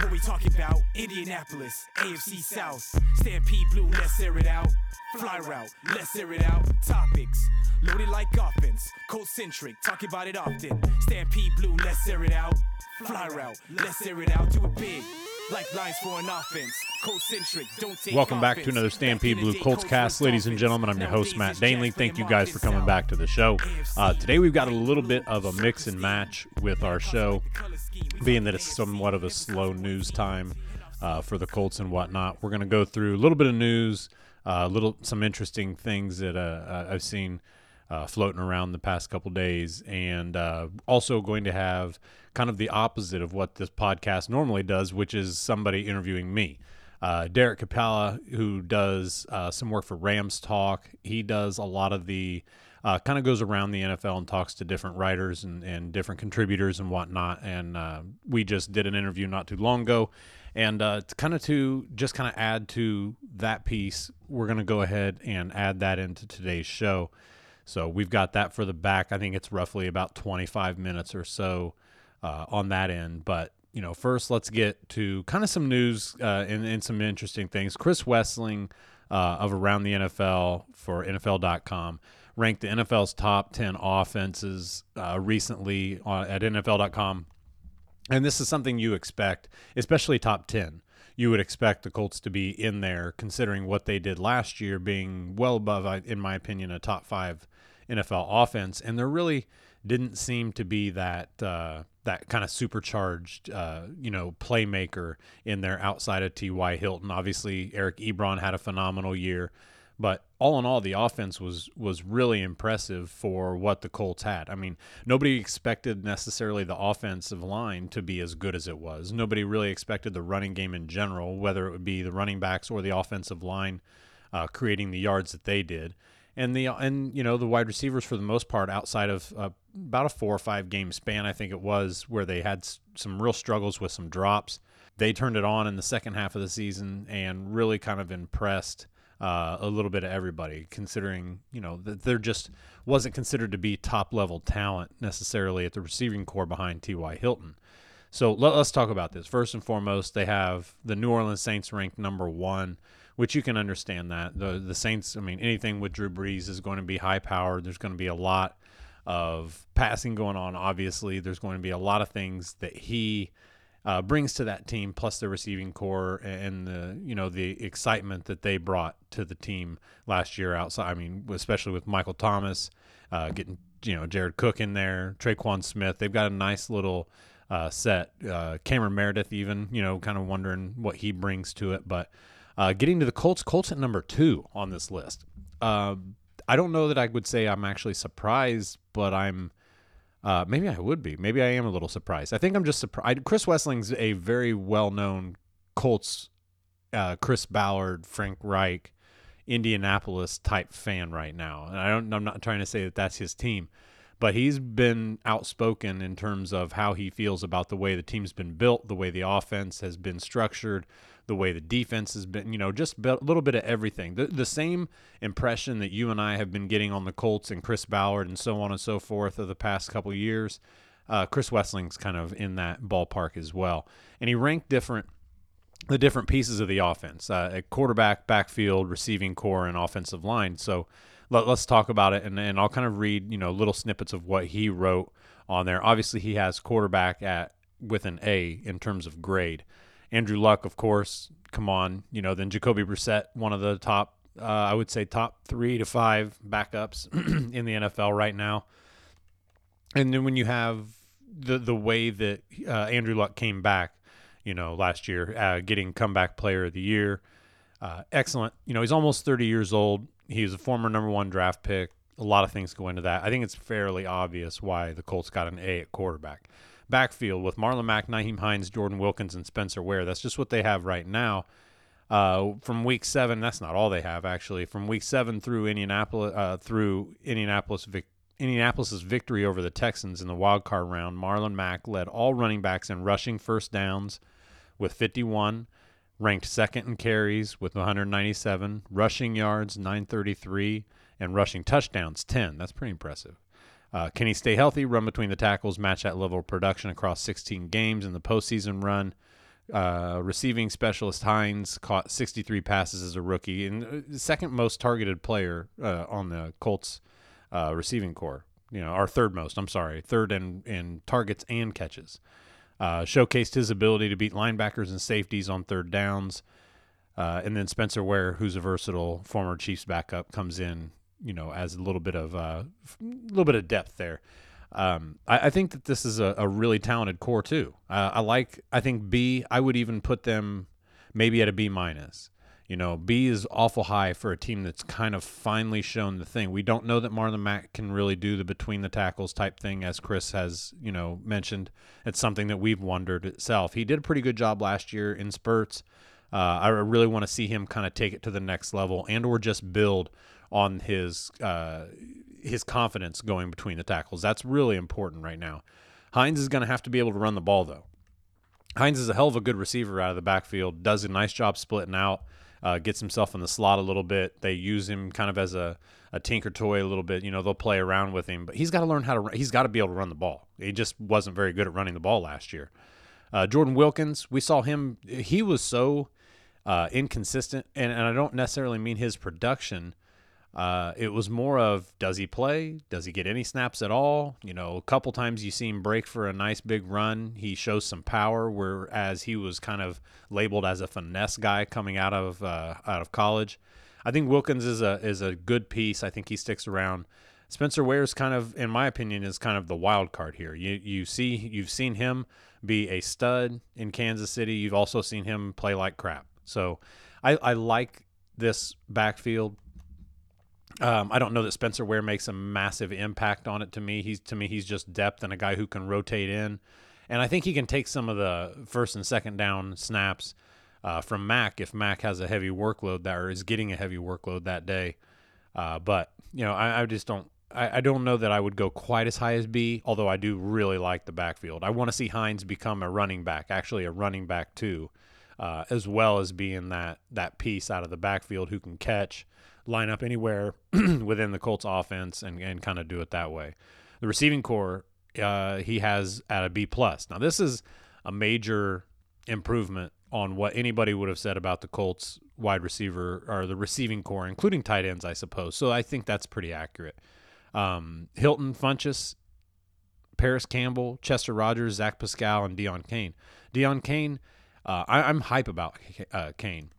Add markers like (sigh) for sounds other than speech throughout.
What we talking about? Indianapolis, AFC South. Stampede Blue, let's air it out. Fly route, let's air it out. Topics. Loaded like offense, cold centric, talk about it often. Stampede Blue, let's air it out. Fly route, let's air it out. Do it big. Like lines for an offense. Cold-centric, don't take Welcome back to another Stampede Blue Colts cast. Ladies and gentlemen, I'm your host, Matt Danely. Thank you guys for coming back to the show. Uh, today we've got a little bit of a mix and match with our show, being that it's somewhat of a slow news time uh, for the Colts and whatnot. We're going to go through a little bit of news, uh, little some interesting things that uh, I've seen uh, floating around the past couple days, and uh, also going to have kind of the opposite of what this podcast normally does, which is somebody interviewing me. Uh, Derek Ciapala, who does uh, some work for Rams Talk, he does a lot of the uh, kind of goes around the NFL and talks to different writers and, and different contributors and whatnot. And uh, we just did an interview not too long ago. And uh, kind of to just kind of add to that piece, we're going to go ahead and add that into today's show. So we've got that for the back. I think it's roughly about 25 minutes or so uh, on that end. But you know, first let's get to kind of some news uh, and, and some interesting things. Chris Wesseling uh, of Around the NFL for NFL.com ranked the NFL's top 10 offenses uh, recently on, at NFL.com. And this is something you expect, especially top 10. You would expect the Colts to be in there, considering what they did last year, being well above, in my opinion, a top five NFL offense. And there really didn't seem to be that uh, that kind of supercharged, uh, you know, playmaker in there outside of T.Y. Hilton. Obviously, Eric Ebron had a phenomenal year. But all in all, the offense was was really impressive for what the Colts had. I mean, nobody expected necessarily the offensive line to be as good as it was. Nobody really expected the running game in general, whether it would be the running backs or the offensive line uh, creating the yards that they did. And the and you know the wide receivers for the most part, outside of uh, about a four or five game span, I think it was where they had s- some real struggles with some drops. They turned it on in the second half of the season and really kind of impressed uh, a little bit of everybody, considering you know that there just wasn't considered to be top level talent necessarily at the receiving corps behind T.Y. Hilton. So let, us talk about this. First and foremost, they have the New Orleans Saints ranked number one, which you can understand that the the Saints. I mean, anything with Drew Brees is going to be high powered. There's going to be a lot of passing going on. Obviously, there's going to be a lot of things that he uh, brings to that team, plus the receiving corps and the you know the excitement that they brought to the team last year. Outside, I mean, especially with Michael Thomas uh, getting you know Jared Cook in there, Tre'Quan Smith. They've got a nice little uh, set. Uh, Cameron Meredith, even you know, kind of wondering what he brings to it. But uh, getting to the Colts, Colts at number two on this list. Uh, I don't know that I would say I'm actually surprised, but I'm uh, maybe I would be. Maybe I am a little surprised. I think I'm just surprised. Chris Wesseling's a very well-known Colts, uh, Chris Ballard, Frank Reich, Indianapolis type fan right now, and I don't. I'm not trying to say that that's his team, but he's been outspoken in terms of how he feels about the way the team's been built, the way the offense has been structured, the way the defense has been, you know, just a little bit of everything. The, the same impression that you and I have been getting on the Colts and Chris Ballard and so on and so forth of the past couple years. Uh, Chris Wesseling's kind of in that ballpark as well. And he ranked different the different pieces of the offense uh, at quarterback, backfield, receiving corps, and offensive line. So let, us talk about it, and, and I'll kind of read you know little snippets of what he wrote on there. Obviously, he has quarterback at with an A in terms of grade, Andrew Luck, of course, come on. You know, then Jacoby Brissett, one of the top, uh, I would say, top three to five backups (clears throat) in the NFL right now. And then when you have the the way that uh, Andrew Luck came back, you know, last year, uh, getting comeback player of the year, uh, excellent. You know, he's almost 30 years old. He's a former number one draft pick. A lot of things go into that. I think it's fairly obvious why the Colts got an A at quarterback. Backfield with Marlon Mack, Nyheim Hines, Jordan Wilkins, and Spencer Ware. That's just what they have right now. Uh, from week seven, that's not all they have actually. From week seven through Indianapolis, uh, through Indianapolis, Vic- Indianapolis's victory over the Texans in the wild card round, Marlon Mack led all running backs in rushing first downs with 51, ranked second in carries with 197, rushing yards 933, and rushing touchdowns 10. That's pretty impressive. Uh, can he stay healthy, run between the tackles, match that level of production across 16 games in the postseason run? Uh, receiving specialist Hines caught 63 passes as a rookie and uh, second most targeted player uh, on the Colts uh, receiving corps. You know, our third most. I'm sorry, third in in targets and catches. Uh, showcased his ability to beat linebackers and safeties on third downs. Uh, and then Spencer Ware, who's a versatile former Chiefs backup, comes in, you know, as a little bit of a uh, little bit of depth there. Um, I, I, think that this is a, a really talented core too. Uh, I like. I think B. I would even put them maybe at a B minus. You know, B is awful high for a team that's kind of finally shown the thing. We don't know that Marlon Mack can really do the between the tackles type thing, as Chris has, you know, mentioned. It's something that we've wondered itself. He did a pretty good job last year in spurts. Uh, I really want to see him kind of take it to the next level and or just build on his uh, his confidence going between the tackles. That's really important right now. Hines is going to have to be able to run the ball though. Hines is a hell of a good receiver out of the backfield. Does a nice job splitting out uh, gets himself in the slot a little bit. They use him kind of as a, a tinker toy a little bit. You know, they'll play around with him, but he's got to learn how to. He's got to be able to run the ball. He just wasn't very good at running the ball last year. Uh, Jordan Wilkins, we saw him. He was so uh, inconsistent, and, and I don't necessarily mean his production. Uh, it was more of does he play? Does he get any snaps at all? You know, a couple times you see him break for a nice big run. He shows some power, whereas he was kind of labeled as a finesse guy coming out of uh, out of college. I think Wilkins is a is a good piece. I think he sticks around. Spencer Ware's kind of, in my opinion, is kind of the wild card here. You you see you've seen him be a stud in Kansas City. You've also seen him play like crap. So I, I like this backfield. Um, I don't know that Spencer Ware makes a massive impact on it to me. He's to me he's just depth and a guy who can rotate in, and I think he can take some of the first and second down snaps uh, from Mack if Mack has a heavy workload that or is getting a heavy workload that day. Uh, but you know I, I just don't I, I, don't know that I would go quite as high as B, although I do really like the backfield. I want to see Hines become a running back, actually a running back too, uh, as well as being that that piece out of the backfield who can catch line up anywhere (clears throat) within the Colts offense and, and kind of do it that way. The receiving corps uh, he has at a B plus. Now this is a major improvement on what anybody would have said about the Colts wide receiver or the receiving core, including tight ends, I suppose. So I think that's pretty accurate. Um, Hilton, Funchess, Parris Campbell, Chester Rogers, Zach Pascal, and Deon Cain. Deon Cain, uh, I, am hype about uh, Cain.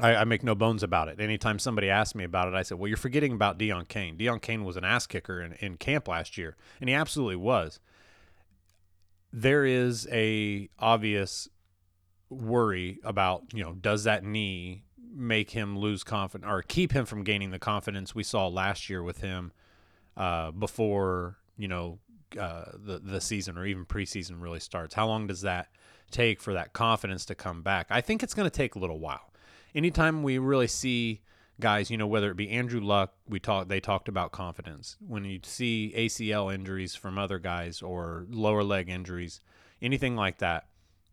I, I, make no bones about it. Anytime somebody asks me about it, I said, "Well, you're forgetting about Deon Cain. Deon Cain was an ass kicker in, in camp last year, and he absolutely was." There is a obvious worry about you know does that knee make him lose confidence or keep him from gaining the confidence we saw last year with him uh, before you know uh, the the season or even preseason really starts? How long does that take for that confidence to come back? I think it's going to take a little while anytime we really see guys, you know, whether it be Andrew Luck, we talk they talked about confidence. When you see ACL injuries from other guys or lower leg injuries, anything like that,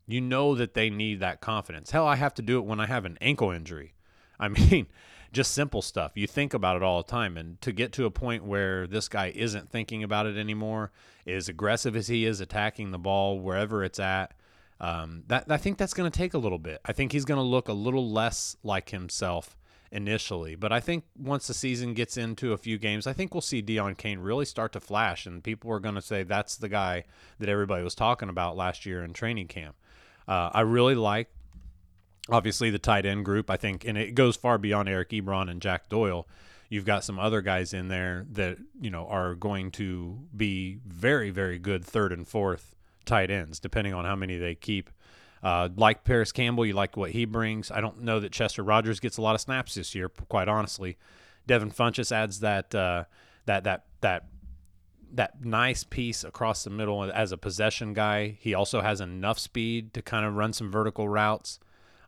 you know that they need that confidence. Hell, I have to do it when I have an ankle injury. (laughs) I mean, just simple stuff. You think about it all the time and to get to a point where this guy isn't thinking about it anymore, is aggressive as he is attacking the ball wherever it's at, um, that I think that's going to take a little bit. I think he's going to look a little less like himself initially, but I think once the season gets into a few games, I think we'll see Deon Cain really start to flash, and people are going to say that's the guy that everybody was talking about last year in training camp. Uh, I really like, obviously, the tight end group. I think, and it goes far beyond Eric Ebron and Jack Doyle. You've got some other guys in there that you know are going to be very, very good third and fourth tight ends, depending on how many they keep. Uh, like Parris Campbell, you like what he brings. I don't know that Chester Rogers gets a lot of snaps this year, quite honestly. Devin Funchess adds that uh, that that that that nice piece across the middle as a possession guy. He also has enough speed to kind of run some vertical routes.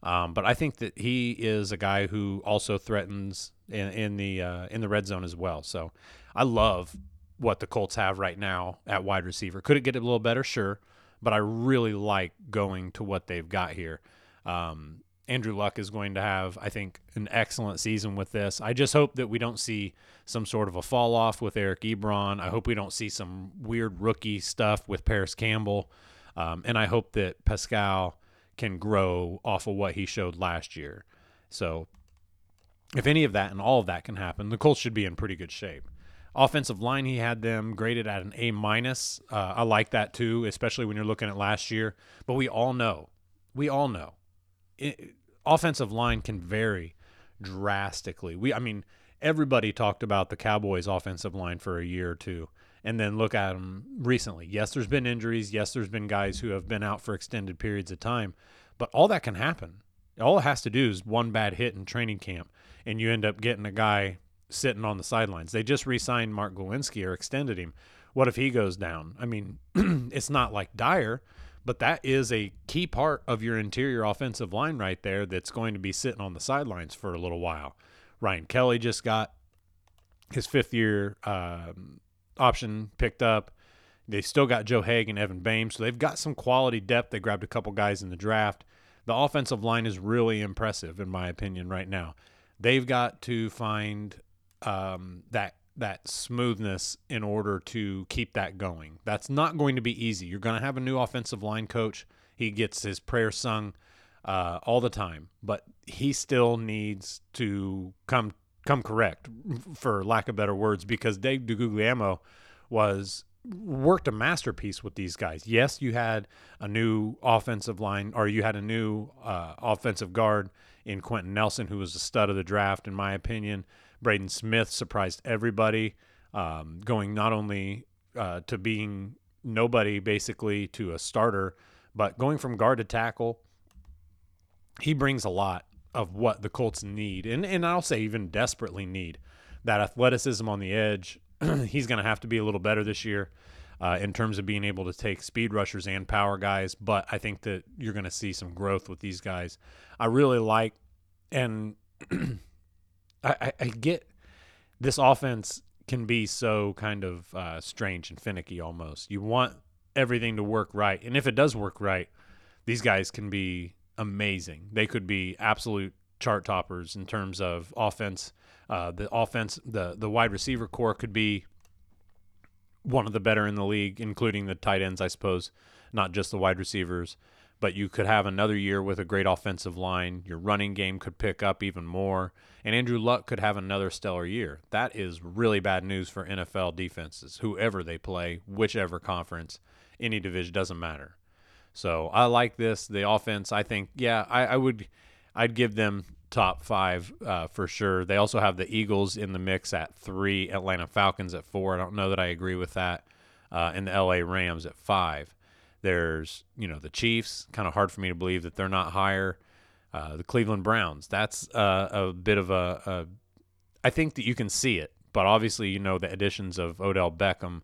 Um, but I think that he is a guy who also threatens in, in the uh, in the red zone as well. So I love what the Colts have right now at wide receiver. Could it get a little better? Sure, but I really like going to what they've got here. Um, Andrew Luck is going to have, I think, an excellent season with this. I just hope that we don't see some sort of a fall off with Eric Ebron. I hope we don't see some weird rookie stuff with Parris Campbell. Um, and I hope that Pascal can grow off of what he showed last year. So, if any of that and all of that can happen, the Colts should be in pretty good shape. Offensive line, he had them graded at an A minus. Uh, I like that too, especially when you're looking at last year. But we all know, we all know, it, offensive line can vary drastically. We, I mean, everybody talked about the Cowboys' offensive line for a year or two, and then look at them recently. Yes, there's been injuries. Yes, there's been guys who have been out for extended periods of time, but all that can happen. All it has to do is one bad hit in training camp, and you end up getting a guy sitting on the sidelines. They just re-signed Mark Glowinski or extended him. What if he goes down? I mean, (clears throat) it's not like dire, but that is a key part of your interior offensive line right there that's going to be sitting on the sidelines for a little while. Ryan Kelly just got his fifth year um, option picked up. They still got Joe Haeg and Evan Boehm, so they've got some quality depth. They grabbed a couple guys in the draft. The offensive line is really impressive, in my opinion, right now. They've got to find um, that that smoothness in order to keep that going. That's not going to be easy. You're going to have a new offensive line coach. He gets his prayer sung uh, all the time, but he still needs to come come correct, for lack of better words, because Dave DeGuglielmo was worked a masterpiece with these guys. Yes, you had a new offensive line, or you had a new uh, offensive guard in Quenton Nelson, who was a stud of the draft, in my opinion. Braden Smith surprised everybody, um, going not only uh, to being nobody basically to a starter, but going from guard to tackle. He brings a lot of what the Colts need, and and I'll say even desperately need that athleticism on the edge. (clears throat) He's going to have to be a little better this year. Uh, in terms of being able to take speed rushers and power guys. But I think that you're going to see some growth with these guys. I really like, and (clears throat) I, I get this offense can be so kind of uh, strange and finicky almost. You want everything to work right, and if it does work right, these guys can be amazing. They could be absolute chart toppers in terms of offense. Uh, the offense, the the wide receiver core could be one of the better in the league, including the tight ends, I suppose, not just the wide receivers. But you could have another year with a great offensive line. Your running game could pick up even more and Andrew Luck could have another stellar year. That is really bad news for NFL defenses, whoever they play, whichever conference, any division, doesn't matter. So I like this. The offense, I think, yeah, I, I would, I'd give them top five uh, for sure. They also have the Eagles in the mix at three, Atlanta Falcons at four. I don't know that I agree with that, uh, and the LA Rams at five. There's, you know, the Chiefs. Kind of hard for me to believe that they're not higher. Uh, the Cleveland Browns. That's uh, a bit of a, a. I think that you can see it, but obviously you know the additions of Odell Beckham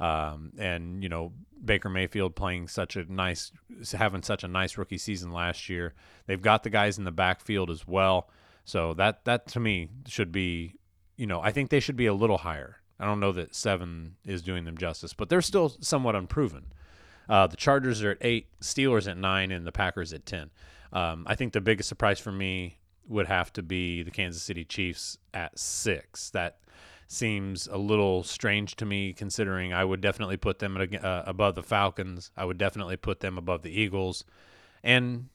um, and you know Baker Mayfield playing such a nice, having such a nice rookie season last year. They've got the guys in the backfield as well, so that that to me should be, you know, I think they should be a little higher. I don't know that seven is doing them justice, but they're still somewhat unproven. Uh, the Chargers are at eight, Steelers at nine, and the Packers at ten. Um, I think the biggest surprise for me would have to be the Kansas City Chiefs at six. That seems a little strange to me, considering I would definitely put them at, uh, above the Falcons. I would definitely put them above the Eagles, and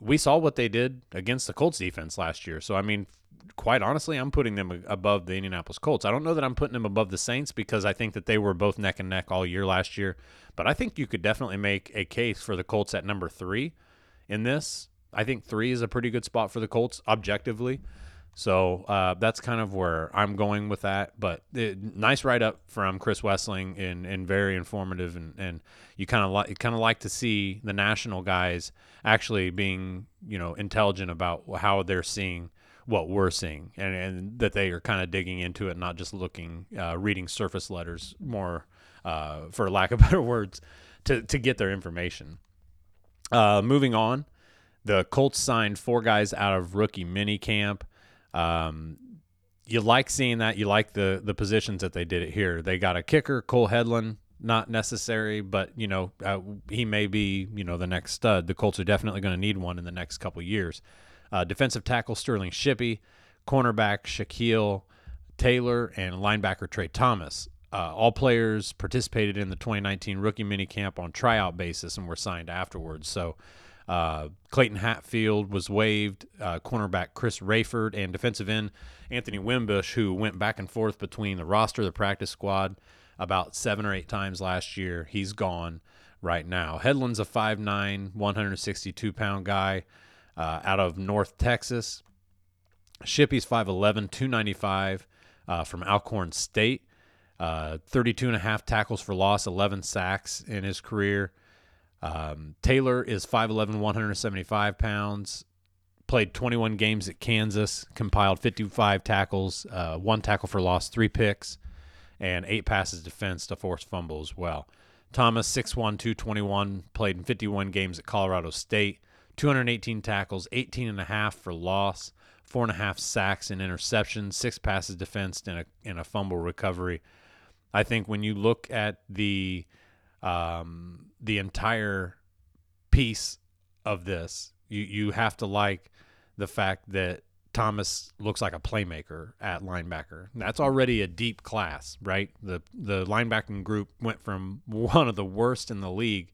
we saw what they did against the Colts defense last year. So I mean, quite honestly, I'm putting them above the Indianapolis Colts. I don't know that I'm putting them above the Saints because I think that they were both neck and neck all year last year. But I think you could definitely make a case for the Colts at number three in this. I think three is a pretty good spot for the Colts objectively. So uh, that's kind of where I'm going with that. But it, nice write up from Chris Wesseling and, and very informative. And, and you kind of like kind of like to see the national guys actually being you know intelligent about how they're seeing what we're seeing and, and that they are kind of digging into it, not just looking uh, reading surface letters more, uh, for lack of (laughs) better words, to to get their information. Uh, moving on, the Colts signed four guys out of rookie mini camp. Um, you like seeing that. You like the the positions that they did it here. They got a kicker, Cole Hedlund, not necessary, but you know uh, he may be you know the next stud. The Colts are definitely going to need one in the next couple years. Uh, defensive tackle Sterling Shippey, cornerback Shakial Taylor, and linebacker Trey Thomas. Uh, all players participated in the 2019 rookie minicamp on tryout basis and were signed afterwards. So uh, Clayton Hatfield was waived, uh, cornerback Chris Rayford, and defensive end Anthony Winbush, who went back and forth between the roster, the practice squad, about seven or eight times last year. He's gone right now. Hedlund's a 5'9, 162 pound guy uh, out of North Texas. Shippey's 5'11, 295 uh, from Alcorn State. Uh, 32 and a half tackles for loss, 11 sacks in his career. Um, Taylor is 5'11, 175 pounds. Played 21 games at Kansas, compiled 55 tackles, uh, one tackle for loss, three picks, and eight passes defense to force fumble as well. Thomas, 6'1, 221, played in 51 games at Colorado State, 218 tackles, 18 and a half for loss, four and a half sacks and interceptions, six passes defensed, and a, and a fumble recovery. I think when you look at the um, the entire piece of this. You you have to like the fact that Thomas looks like a playmaker at linebacker. That's already a deep class, right? The the linebacking group went from (laughs) one of the worst in the league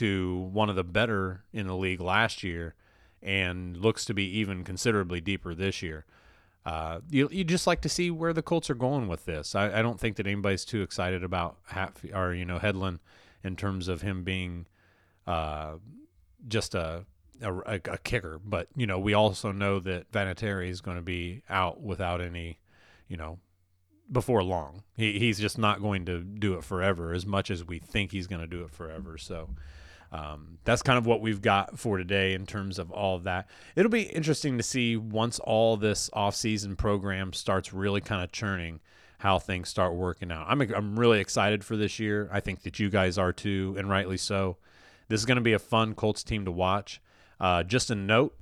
to one of the better in the league last year and looks to be even considerably deeper this year. Uh, you you just like to see where the Colts are going with this. I, I don't think that anybody's too excited about Hat or you know Hedlund in terms of him being uh, just a, a, a kicker. But you know, we also know that Vinatieri is going to be out without any, you know, before long. He he's just not going to do it forever as much as we think he's going to do it forever. So. Um, that's kind of what we've got for today in terms of all of that. It'll be interesting to see once all this off-season program starts really kind of churning how things start working out. I'm I'm really excited for this year. I think that you guys are too, and rightly so. This is going to be a fun Colts team to watch. Uh, just a note: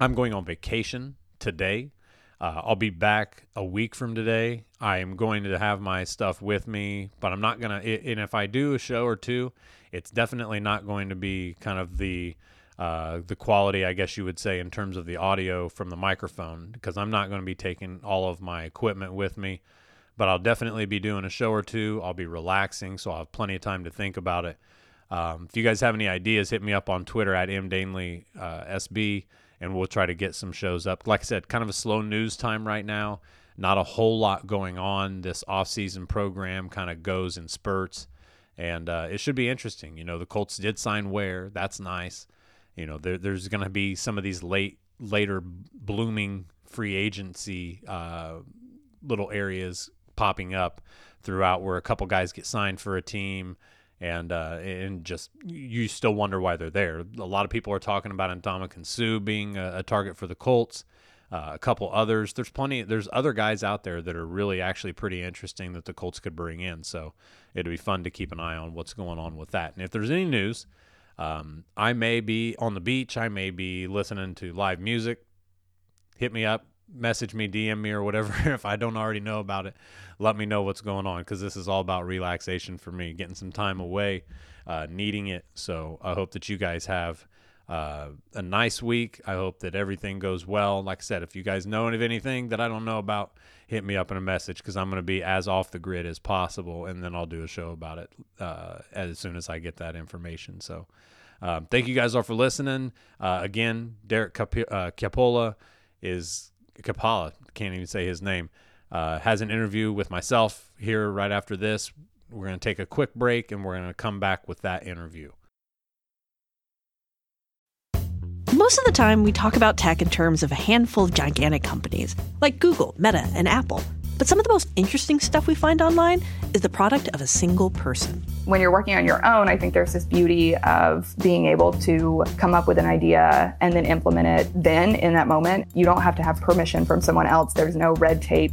I'm going on vacation today. Uh, I'll be back a week from today. I am going to have my stuff with me, but I'm not gonna. And if I do a show or two, it's definitely not going to be kind of the uh, the quality, I guess you would say, in terms of the audio from the microphone, because I'm not going to be taking all of my equipment with me but I'll definitely be doing a show or two. I'll be relaxing, so I'll have plenty of time to think about it. Um, if you guys have any ideas, hit me up on Twitter at mdanley uh, and we'll try to get some shows up. Like I said, kind of a slow news time right now. Not a whole lot going on. This off-season program kind of goes in spurts, and uh, it should be interesting. You know, the Colts did sign Ware. That's nice. You know, there, there's going to be some of these late, later blooming free agency uh, little areas popping up throughout where a couple guys get signed for a team and uh, and just you still wonder why they're there. A lot of people are talking about Ndamukong Suh being a, a, target for the Colts. Uh, a couple others. There's plenty. There's other guys out there that are really actually pretty interesting that the Colts could bring in. So it'd be fun to keep an eye on what's going on with that. And if there's any news, um, I may be on the beach. I may be listening to live music. Hit me up message me, DM me, or whatever. (laughs) if I don't already know about it, let me know what's going on because this is all about relaxation for me, getting some time away, uh, needing it. So I hope that you guys have uh, a nice week. I hope that everything goes well. Like I said, if you guys know of anything that I don't know about, hit me up in a message because I'm going to be as off the grid as possible, and then I'll do a show about it uh, as soon as I get that information. So. Um, thank you guys all for listening. Uh, again, Derek Cap- uh, Capola is Kapala, can't even say his name, uh, has an interview with myself here right after this. We're going to take a quick break and we're going to come back with that interview. Most of the time, we talk about tech in terms of a handful of gigantic companies like Google, Meta, and Apple. But some of the most interesting stuff we find online is the product of a single person. When you're working on your own, I think there's this beauty of being able to come up with an idea and then implement it then in that moment. You don't have to have permission from someone else, there's no red tape.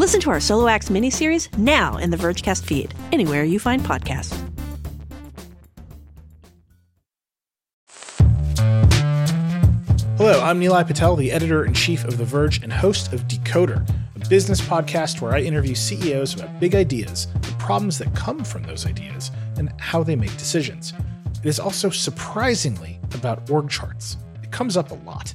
Listen to our Solo Acts miniseries now in the Vergecast feed, anywhere you find podcasts. Hello, I'm Nilay Patel, the editor in chief of The Verge and host of Decoder, a business podcast where I interview CEOs about big ideas, the problems that come from those ideas, and how they make decisions. It is also surprisingly about org charts. It comes up a lot.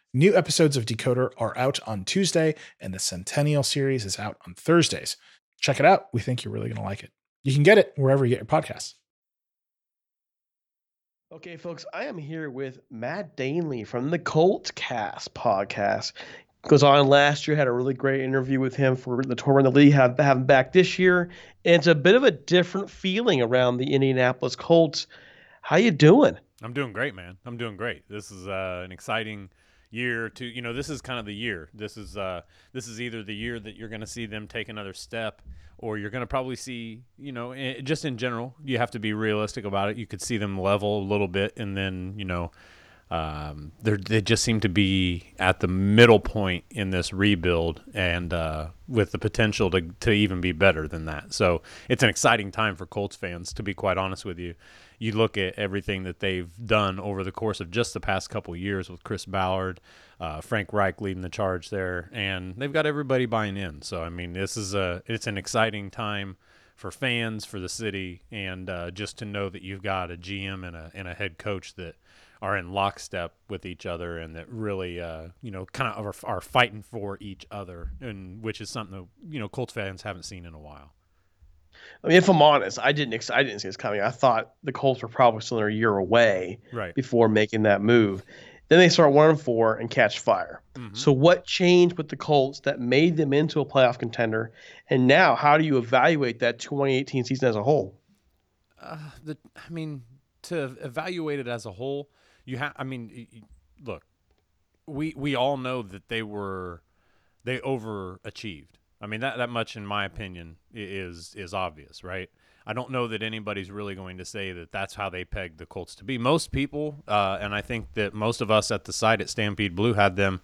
New episodes of Decoder are out on Tuesday, and the Centennial series is out on Thursdays. Check it out. We think you're really going to like it. You can get it wherever you get your podcasts. Okay, folks, I am here with Matt Danely from the Colt Cast podcast. Goes on last year, had a really great interview with him for the tour in the league. Have, have him back this year. And it's a bit of a different feeling around the Indianapolis Colts. How you doing? I'm doing great, man. I'm doing great. This is uh, an exciting year to you know this is kind of the year this is uh this is either the year that you're going to see them take another step or you're going to probably see you know i just in general you have to be realistic about it you could see them level a little bit and then you know um, they just seem to be at the middle point in this rebuild and uh, with the potential to, to even be better than that. So it's an exciting time for Colts fans, to be quite honest with you. You look at everything that they've done over the course of just the past couple years with Chris Ballard, uh, Frank Reich leading the charge there, and they've got everybody buying in. So I mean, this is a it's an exciting time for fans, for the city, and uh, just to know that you've got a GM and a and a head coach that are in lockstep with each other and that really, uh, you know, kind of are, are, fighting for each other, and which is something that you know Colts fans haven't seen in a while. I mean, if I'm honest, I didn't ex- I didn't see this coming. I thought the Colts were probably still a year away right. before making that move. Then they start one and four and catch fire. Mm-hmm. So what changed with the Colts that made them into a playoff contender? And now, how do you evaluate that 2018 season as a whole? Uh, the, I mean, to evaluate it as a whole, you have. I mean, look, we we all know that they were they overachieved. I mean that that much, in my opinion, is is obvious, right? I don't know that anybody's really going to say that that's how they pegged the Colts to be. Most people, uh, and I think that most of us at the site at Stampede Blue had them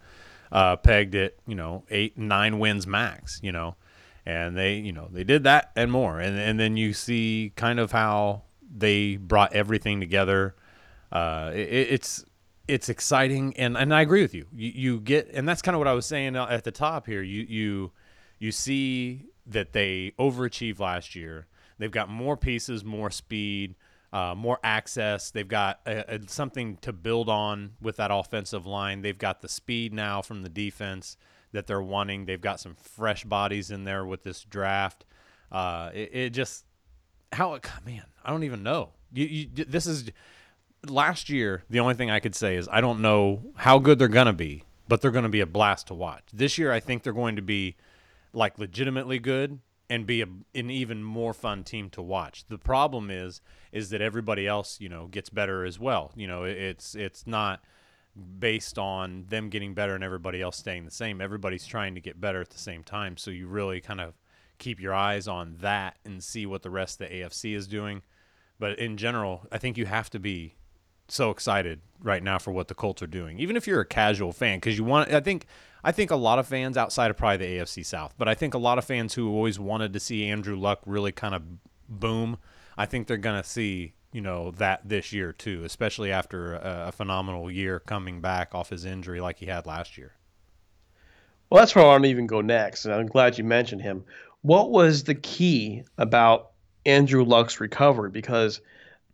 uh, pegged at you know eight nine wins max, you know, and they you know they did that and more, and and then you see kind of how they brought everything together uh, it, it's it's exciting, and and I agree with you. You you get, and that's kind of what I was saying at the top here. You you you see that they overachieved last year. They've got more pieces, more speed, uh, more access. They've got a, a, something to build on with that offensive line. They've got the speed now from the defense that they're wanting. They've got some fresh bodies in there with this draft. Uh, it, it, just how it, man, I don't even know. You, you, this is last year, the only thing I could say is I don't know how good they're to be, but they're to be a blast to watch. This year, I think they're going to be like legitimately good and be a, an even more fun team to watch. The problem is is that everybody else, you know, gets better as well. You know, it's it's not based on them getting better and everybody else staying the same. Everybody's trying to get better at the same time, so you really kind of keep your eyes on that and see what the rest of the AFC is doing. But in general, I think you have to be so excited right now for what the Colts are doing. Even if you're a casual fan, because you want, I think, I think a lot of fans outside of probably the AFC South, but I think a lot of fans who always wanted to see Andrew Luck really kind of boom, I think they're going to see you know that this year too, especially after a, a, phenomenal year coming back off his injury like he had last year. Well, that's where I want to even go next, and I'm glad you mentioned him. What was the key about Andrew Luck's recovery? Because,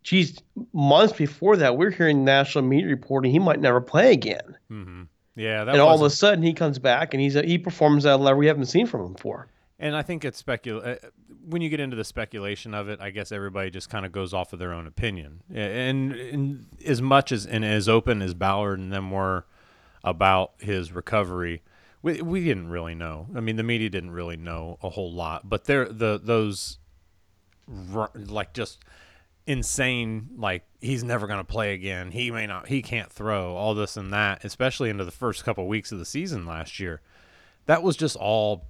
geez, months before that, we are hearing national media reporting he might never play again. Mm-hmm. Yeah, and all of a sudden he comes back and he's a, he performs at a level we haven't seen from him before. And I think it's specul. Uh, when you get into the speculation of it, I guess everybody just kind of goes off of their own opinion. And, and as much as and as open as Ballard and them were about his recovery, we we didn't really know. I mean, the media didn't really know a whole lot. But there, the those like just insane like he's never going to play again. He may not he can't throw all this and that especially into the first couple weeks of the season last year. That was just all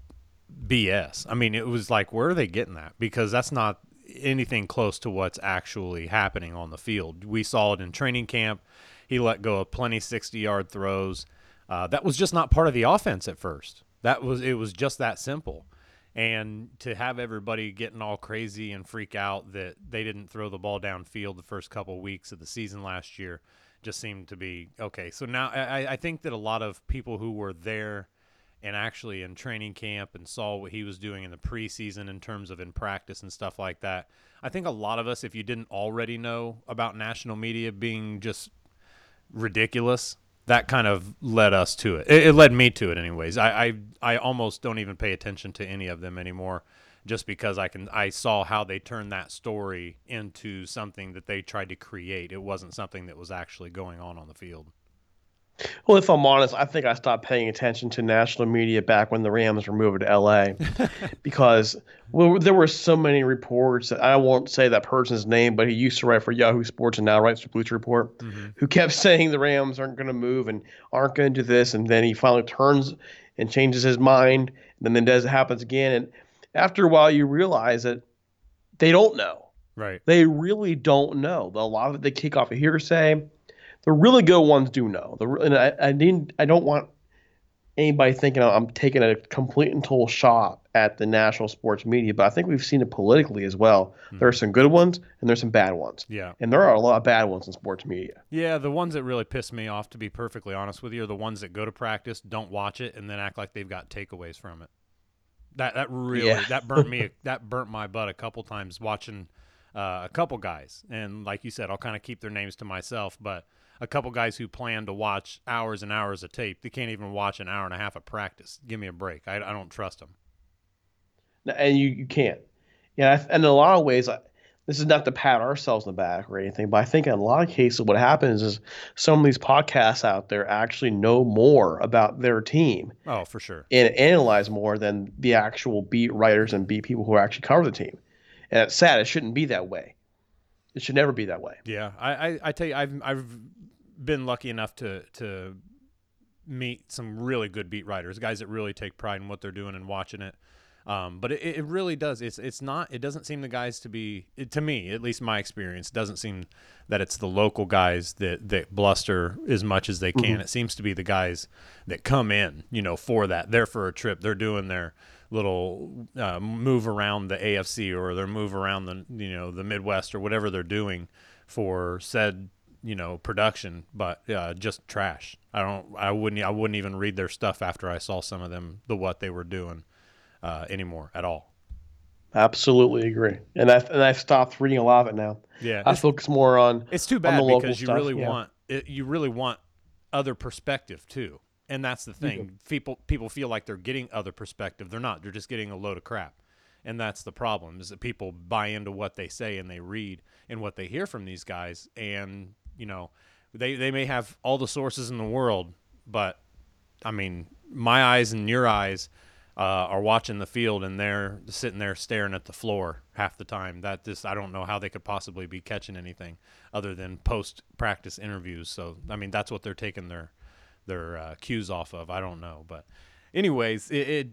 bs i mean it was like where are they getting that? Because that's not anything close to what's actually happening on the field. We saw it in training camp. He let go of plenty 60 yard throws. Uh, that was just not part of the offense at first. That was it was just that simple and to have everybody getting all crazy and freak out that they didn't throw the ball downfield the first couple of weeks of the season last year just seemed to be okay. So now I, I think that a lot of people who were there and actually in training camp and saw what he was doing in the preseason in terms of in practice and stuff like that. I think a lot of us, if you didn't already know about national media being just ridiculous, that kind of led us to it. It, it led me to it, anyways. I, I I almost don't even pay attention to any of them anymore, just because I can I saw how they turned that story into something that they tried to create. It wasn't something that was actually going on on the field. Well, if I'm honest, I think I stopped paying attention to national media back when the Rams were moving to LA (laughs) because well, there were so many reports that I won't say that person's name, but he used to write for Yahoo Sports and now writes for Bleacher Report, mm-hmm. who kept (laughs) saying the Rams aren't going to move and aren't going to do this. And then he finally turns and changes his mind. And then does it happens again. And after a while, you realize that they don't know. Right. They really don't know. A lot of it they kick off a hearsay the really good ones do know. The and I, I didn't I don't want anybody thinking I'm taking a complete and total shot at the national sports media, but I think we've seen it politically as well. Mm-hmm. There are some good ones and there's some bad ones. Yeah. And there are a lot of bad ones in sports media. Yeah, the ones that really piss me off, to be perfectly honest with you, are the ones that go to practice, don't watch it, and then act like they've got takeaways from it. That that really yeah. that burnt me (laughs) that burnt my butt a couple times watching uh, a couple guys, and like you said, I'll kind of keep their names to myself, but a couple guys who plan to watch hours and hours of tape. They can't even watch an hour and a half of practice. Give me a break. I, I don't trust them. And you, you can't. Yeah, and in a lot of ways, this is not to pat ourselves in the back or anything, but I think in a lot of cases, what happens is some of these podcasts out there actually know more about their team. Oh, for sure. And analyze more than the actual beat writers and beat people who actually cover the team. And it's sad. It shouldn't be that way. It should never be that way. Yeah, I, I, I tell you, I've I've been lucky enough to to meet some really good beat writers, guys that really take pride in what they're doing and watching it. Um, but it, it really does. It's it's not. It doesn't seem the guys to be. It, to me, at least my experience, doesn't seem that it's the local guys that that bluster as much as they can. Mm-hmm. It seems to be the guys that come in, you know, for that. They're for a trip. They're doing their little uh, move around the AFC or their move around the you know the Midwest or whatever they're doing for said you know production, but uh, just trash. I don't. I wouldn't. I wouldn't even read their stuff after I saw some of them the what they were doing uh, anymore at all. Absolutely agree, and I and I've stopped reading a lot of it now. Yeah, I focus more on. It's too bad because you stuff. really yeah. want it, you really want other perspective too, and that's the thing. Mm-hmm. People people feel like they're getting other perspective. They're not. They're just getting a load of crap and that's the problem is that people buy into what they say and they read and what they hear from these guys and you know, they they may have all the sources in the world, but I mean, my eyes and your eyes uh, are watching the field, and they're sitting there staring at the floor half the time. That this, I don't know how they could possibly be catching anything other than post practice interviews. So I mean, that's what they're taking their their uh, cues off of. I don't know, but anyways, it, it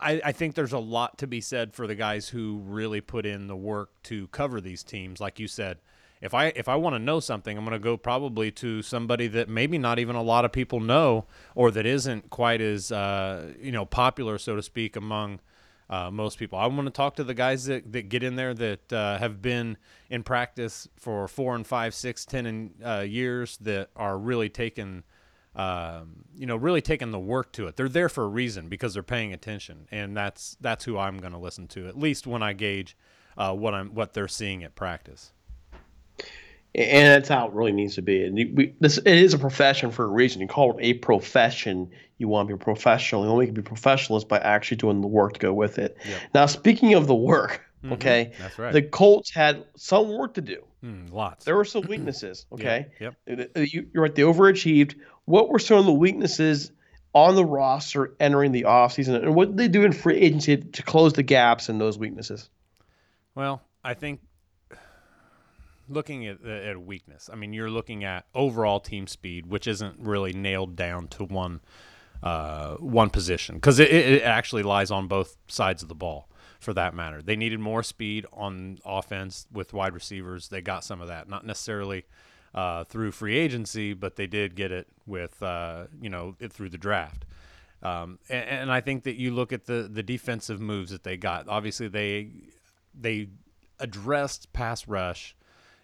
I, I, think there's a lot to be said for the guys who really put in the work to cover these teams. Like you said, if I if I want to know something, I'm going to go probably to somebody that maybe not even a lot of people know, or that isn't quite as uh, you know popular, so to speak, among uh, most people. I want to talk to the guys that, that get in there that uh, have been in practice for four and five, six, ten and, uh, years that are really taking, um, you know, really taking the work to it. They're there for a reason because they're paying attention, and that's that's who I'm going to listen to at least when I gauge uh, what I'm what they're seeing at practice and that's how it really needs to be. And we, this it is a profession for a reason. You call it a profession. You want to be a professional. The only way you can be professional is by actually doing the work to go with it. Yep. Now, speaking of the work, mm-hmm. okay, that's right. The Colts had some work to do. Mm, lots. There were some weaknesses. (clears throat) Okay. Yep. yep. You, you're right. They overachieved. What were some of the weaknesses on the roster entering the offseason, and what did they do in free agency to close the gaps in those weaknesses? Well, I think looking at, at weakness, I mean, you're looking at overall team speed, which isn't really nailed down to one uh, one position because it, it actually lies on both sides of the ball for that matter. They needed more speed on offense with wide receivers. They got some of that, not necessarily uh, through free agency, but they did get it with uh, you know it through the draft. Um, and, and, I think that you look at the the defensive moves that they got. Obviously, they they addressed pass rush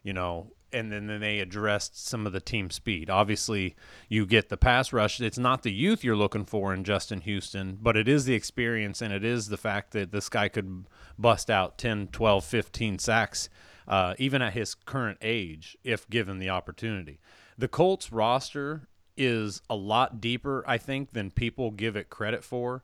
you know, and then, then they addressed some of the team speed. Obviously, you get the pass rush. It's not the youth you're looking for in Justin Houston, but it is the experience and it is the fact that this guy could bust out 10, 12, 15 sacks, uh, even at his current age, if given the opportunity. The Colts roster is a lot deeper, I think, than people give it credit for.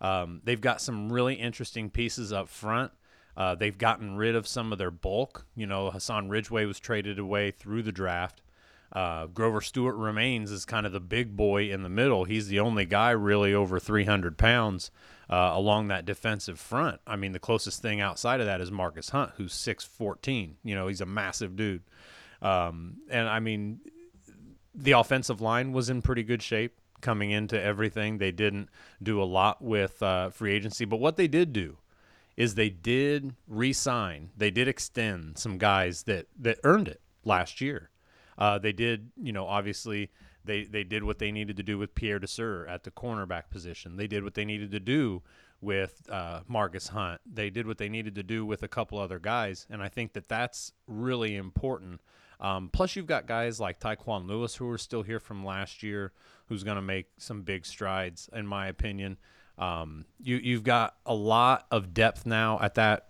Um, they've got some really interesting pieces up front. Uh, they've gotten rid of some of their bulk. You know, Hassan Ridgeway was traded away through the draft. Uh, Grover Stewart remains as kind of the big boy in the middle. He's the only guy really over 300 pounds uh, along that defensive front. I mean, the closest thing outside of that is Margus Hunt, who's 6'14. You know, he's a massive dude. Um, and I mean, the offensive line was in pretty good shape coming into everything. They didn't do a lot with uh, free agency, but what they did do is they did re-sign, they did extend some guys that that earned it last year. Uh, they did, you know, obviously they they did what they needed to do with Pierre Desir at the cornerback position. They did what they needed to do with uh, Margus Hunt. They did what they needed to do with a couple other guys, and I think that that's really important. Um, plus, you've got guys like Tyquan Lewis who are still here from last year, who's going to make some big strides, in my opinion. Um, you you've got a lot of depth now at that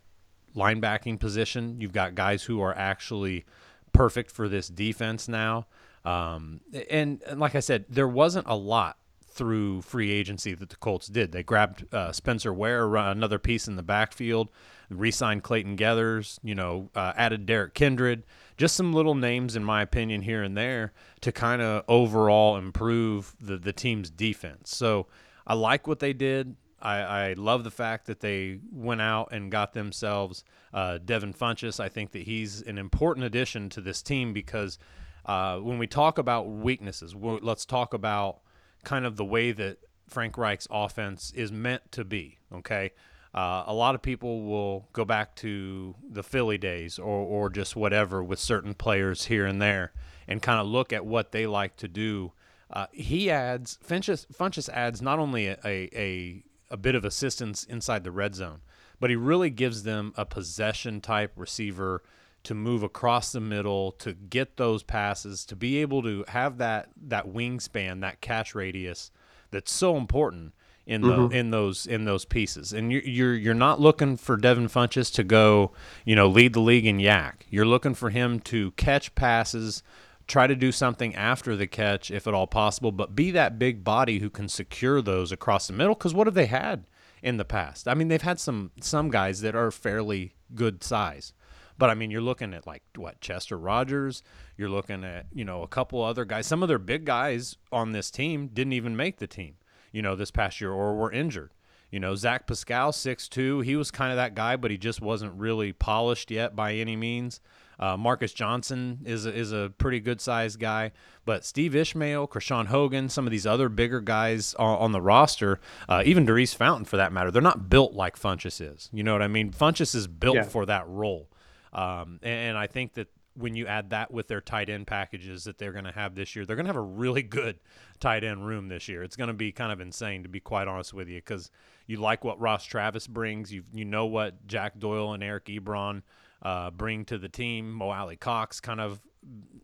linebacking position. You've got guys who are actually perfect for this defense now. Um, and, and, like I said, there wasn't a lot through free agency that the Colts did. They grabbed uh, Spencer Ware, another piece in the backfield, re-signed Clayton Geathers, you know, uh, added Derrick Kindred, just some little names, in my opinion, here and there to kind of overall improve the the team's defense. So I like what they did. I, I love the fact that they went out and got themselves uh, Devin Funchess. I think that he's an important addition to this team because uh, when we talk about weaknesses, let's talk about kind of the way that Frank Reich's offense is meant to be. Okay. Uh, a lot of people will go back to the Philly days or, or just whatever with certain players here and there and kind of look at what they like to do uh, he adds Funchess, Funchess adds not only a, a, a bit of assistance inside the red zone, but he really gives them a possession type receiver to move across the middle, to get those passes, to be able to have that that wingspan, that catch radius that's so important in the mm-hmm. in those in those pieces. And you're, you're you're not looking for Devin Funchess to go, you know, lead the league in YAC You're looking for him to catch passes, try to do something after the catch if at all possible, but be that big body who can secure those across the middle. Because what have they had in the past? I mean, they've had some some guys that are fairly good size, but I mean, you're looking at like what Chester Rogers. You're looking at you know a couple other guys. Some of their big guys on this team didn't even make the team. You know, this past year or were injured. You know, Zach Pascal, six two. He was kind of that guy, but he just wasn't really polished yet by any means. Uh, Marcus Johnson is a, is a pretty good sized guy, but Steve Ishmael, Krishawn Hogan, some of these other bigger guys on, on the roster, uh, even Daurice Fountain for that matter, they're not built like Funchess is. You know what I mean? Funchess is built yeah. for that role, um, and, and I think that when you add that with their tight end packages that they're going to have this year, they're going to have a really good tight end room this year. It's going to be kind of insane to be quite honest with you because you like what Ross Travis brings. You you know what Jack Doyle and Eric Ebron uh, bring to the team. Mo Alie-Cox kind of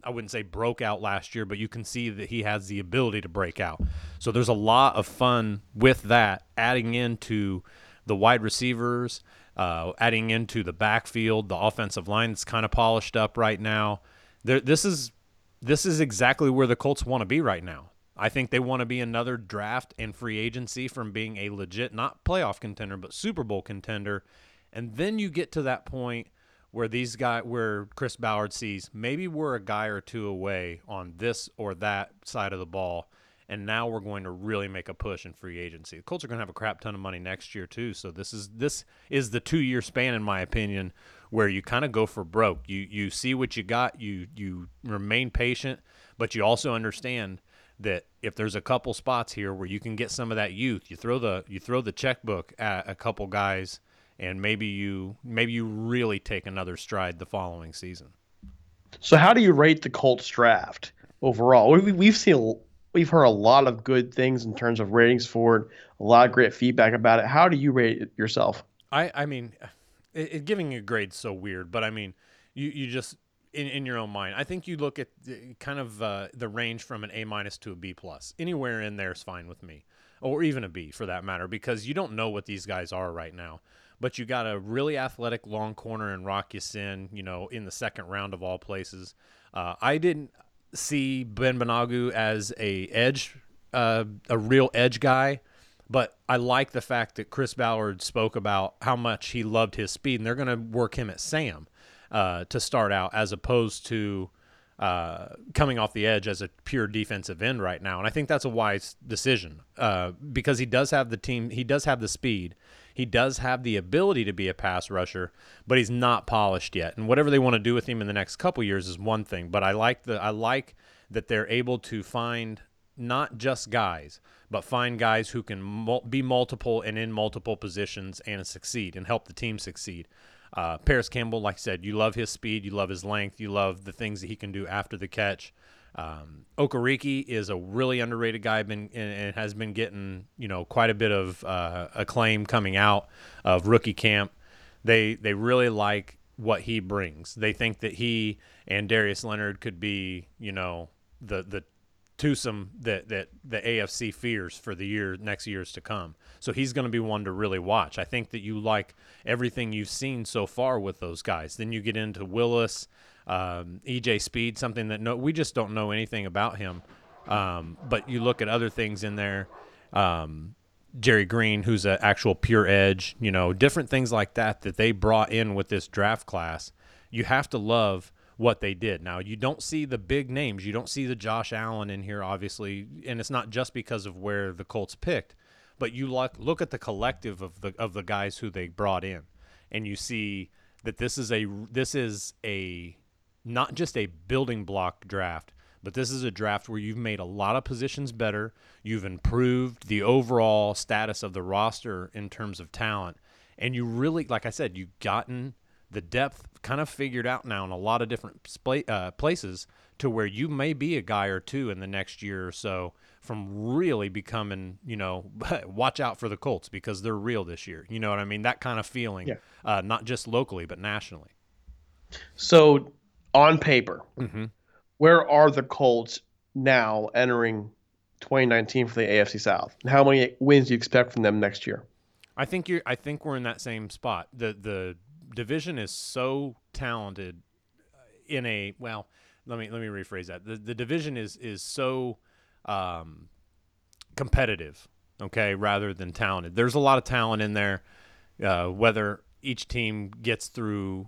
I wouldn't say broke out last year, but you can see that he has the ability to break out. So there's a lot of fun with that, adding into the wide receivers, uh, adding into the backfield, the offensive line is kind of polished up right now. There, this is this is exactly where the Colts want to be right now. I think they want to be another draft and free agency from being a legit, not playoff contender, but Super Bowl contender. And then you get to that point where these guys, where Chris Ballard sees maybe we're a guy or two away on this or that side of the ball, and now we're going to really make a push in free agency. The Colts are going to have a crap ton of money next year too, so this is this is the two year span, in my opinion, where you kind of go for broke. You you see what you got, you you remain patient, but you also understand that if there's a couple spots here where you can get some of that youth, you throw the you throw the checkbook at a couple guys and maybe you maybe you really take another stride the following season. So how do you rate the Colts draft overall? We, have seen we've heard a lot of good things in terms of ratings for it, a lot of great feedback about it. How do you rate it yourself? I I mean, it, it, giving a grade so weird, but I mean, you you just in, in your own mind. I think you look at the, kind of uh, the range from an A minus to a B plus. Anywhere in there is fine with me, or even a B for that matter, because you don't know what these guys are right now but you got a really athletic long corner in Rock Ya-Sin, you know, in the second round of all places. Uh, I didn't see Ben Banogu as a edge, uh, a real edge guy, but I like the fact that Chris Ballard spoke about how much he loved his speed, and they're going to work him at Sam uh, to start out, as opposed to uh, coming off the edge as a pure defensive end right now. And I think that's a wise decision uh, because he does have the team, he does have the speed, he does have the ability to be a pass rusher, but he's not polished yet. And whatever they want to do with him in the next couple years is one thing. But I like the I like that they're able to find not just guys, but find guys who can mul- be multiple and in multiple positions and succeed and help the team succeed. Uh, Parris Campbell, like I said, you love his speed, you love his length, you love the things that he can do after the catch. Um, Okereke is a really underrated guy, been and, and, has been getting you know quite a bit of uh, acclaim coming out of rookie camp. They they really like what he brings. They think that he and Darius Leonard could be you know the the twosome that that the AFC fears for the year next years to come. So he's going to be one to really watch. I think that you like everything you've seen so far with those guys. Then you get into Willis um, EJ Speed, something that no, we just don't know anything about him. Um, but you look at other things in there, um, Gerri Green, who's an actual pure edge, you know, different things like that that they brought in with this draft class. You have to love what they did. Now, you don't see the big names. You don't see the Josh Allen in here, obviously, and it's not just because of where the Colts picked, but you look look at the collective of the of the guys who they brought in, and you see that this is a this is a not just a building block draft, but this is a draft where you've made a lot of positions better. You've improved the overall status of the roster in terms of talent. And you really, like I said, you've gotten the depth kind of figured out now in a lot of different uh, places to where you may be a guy or two in the next year or so from really becoming, you know, (laughs) watch out for the Colts because they're real this year. You know what I mean? That kind of feeling, yeah. uh, not just locally, but nationally. So on paper, mm-hmm. where are the Colts now entering 2019 for the AFC South? And how many wins do you expect from them next year? I think you're. I think we're in that same spot. the The division is so talented. In a well, let me let me rephrase that. The the division is is so um, competitive. Okay, rather than talented. There's a lot of talent in there. Uh, whether each team gets through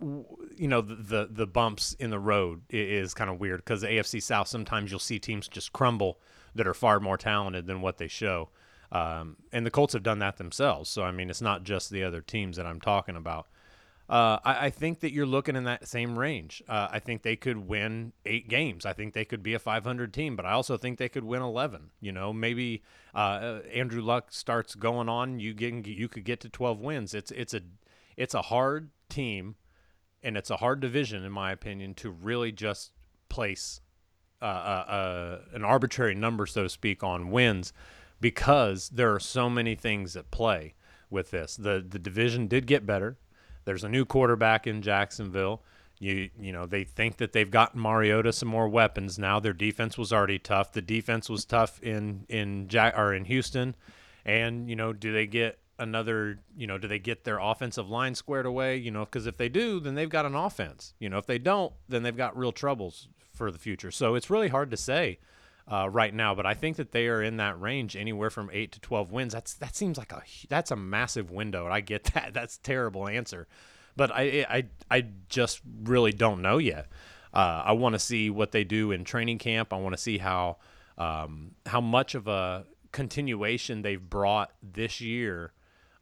you know the, the, the bumps in the road is kind of weird because the AFC South sometimes you'll see teams just crumble that are far more talented than what they show, um, and the Colts have done that themselves. So I mean, it's not just the other teams that I'm talking about. Uh, I, I, think that you're looking in that same range. Uh, I think they could win eight games. I think they could be a 500 team, but I also think they could win 11. You know, maybe uh, Andrew Luck starts going on. You get you could get to 12 wins. It's it's a it's a hard team and it's a hard division, in my opinion, to really just place uh, uh, uh, an arbitrary number, so to speak, on wins because there are so many things at play with this. The the division did get better. There's a new quarterback in Jacksonville. You you know they think that they've gotten Mariota some more weapons now. Their defense was already tough. The defense was tough in in Jack or in Houston, and you know do they get another you know do they get their offensive line squared away? You know because if they do, then they've got an offense. You know if they don't, then they've got real troubles for the future. So it's really hard to say uh, right now, but I think that they are in that range, anywhere from eight to twelve wins. That's that seems like a that's a massive window. And I get (laughs) that. That's terrible answer, but I I I just really don't know yet. Uh, I want to see what they do in training camp. I want to see how um, how much of a continuation they've brought this year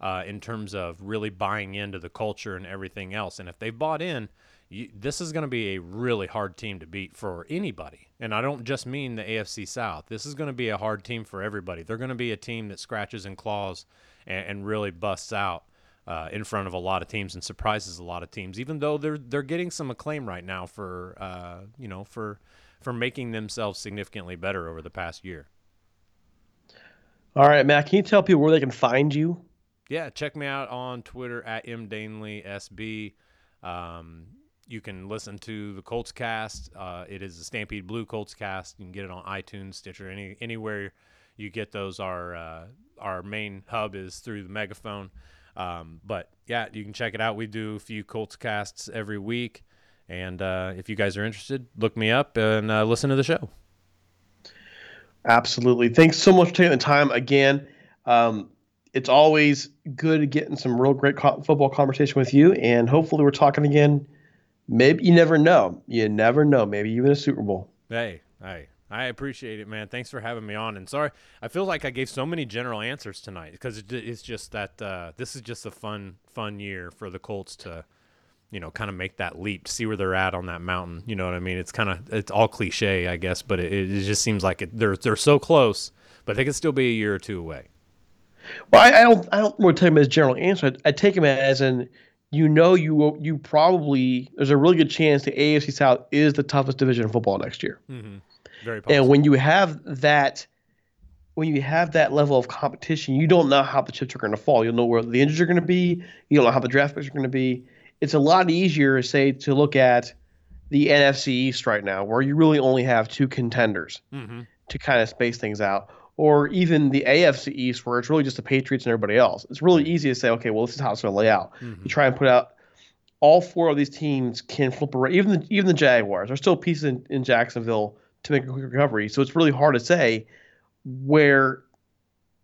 uh, in terms of really buying into the culture and everything else. And if they bought in, you, this is going to be a really hard team to beat for anybody. And I don't just mean the AFC South. This is going to be a hard team for everybody. They're going to be a team that scratches and claws and, and really busts out uh, in front of a lot of teams and surprises a lot of teams. Even though they're they're getting some acclaim right now for uh, you know for for making themselves significantly better over the past year. All right, Matt. Can you tell people where they can find you? Yeah, check me out on Twitter at mdanleysb. Um, you can listen to the Colts cast. Uh, it is the Stampede Blue Colts cast. You can get it on iTunes, Stitcher, any anywhere you get those. Our uh, our main hub is through the megaphone. Um, but yeah, you can check it out. We do a few Colts casts every week, and uh, if you guys are interested, look me up and uh, listen to the show. Absolutely. Thanks so much for taking the time again. Um, it's always good getting some real great co- football conversation with you, and hopefully we're talking again maybe you never know. You never know. Maybe even a Super Bowl. Hey, hey. I appreciate it, man. Thanks for having me on. And sorry, I feel like I gave so many general answers tonight because it's just that uh, this is just a fun, fun year for the Colts to, you know, kind of make that leap, see where they're at on that mountain. You know what I mean? It's kind of it's all cliche, I guess, but it, it just seems like it, they're they're so close, but they could still be a year or two away. Well, I, I don't I don't want to take them as general answer. I, I take them as an you know you you probably there's a really good chance the AFC South is the toughest division in football next year. Mm-hmm. Very possible. And when you have that when you have that level of competition, you don't know how the chips are going to fall. You'll know where the injuries are going to be. You don't know how the draft picks are going to be. It's a lot easier, say, to look at the NFC East right now, where you really only have two contenders mm-hmm. to kind of space things out or even the AFC East, where it's really just the Patriots and everybody else. It's really easy to say, okay, well, this is how it's going to lay out. Mm-hmm. You try and put out all four of these teams can flip around. Even the, even the Jaguars are still pieces in, in Jacksonville to make a quick recovery. So it's really hard to say where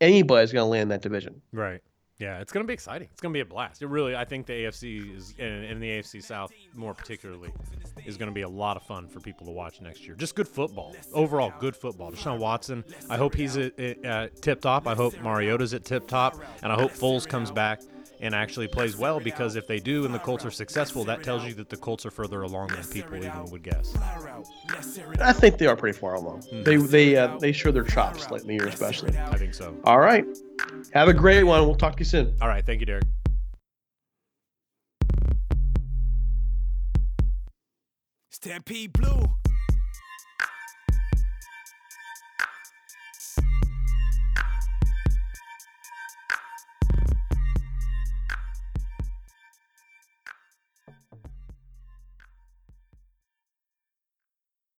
anybody's going to land that division. Right. Yeah, it's going to be exciting. It's going to be a blast. It really, I think the AFC is, and, and the AFC South more particularly, is going to be a lot of fun for people to watch next year. Just good football. Overall, good football. Deshaun Watson, I hope he's at, at tip top. I hope Mariota's at tip top. And I hope Foles comes back and actually plays well because if they do and the Colts are successful, that tells you that the Colts are further along than people even would guess. I think they are pretty far along. Mm-hmm. They they uh, they show their chops lately, year especially. I think so. All right, have a great one. We'll talk to you soon. All right, thank you, Derek. Stampede Blue.